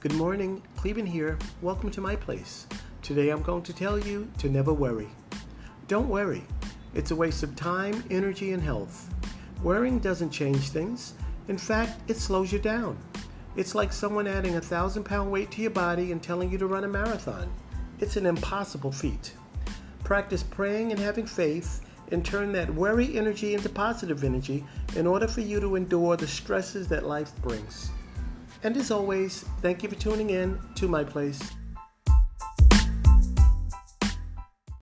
Good morning, Clevin here. Welcome to my place. Today I'm going to tell you to never worry. Don't worry. It's a waste of time, energy, and health. Worrying doesn't change things. In fact, it slows you down. It's like someone adding a thousand pound weight to your body and telling you to run a marathon. It's an impossible feat. Practice praying and having faith and turn that worry energy into positive energy in order for you to endure the stresses that life brings. And as always, thank you for tuning in to my place.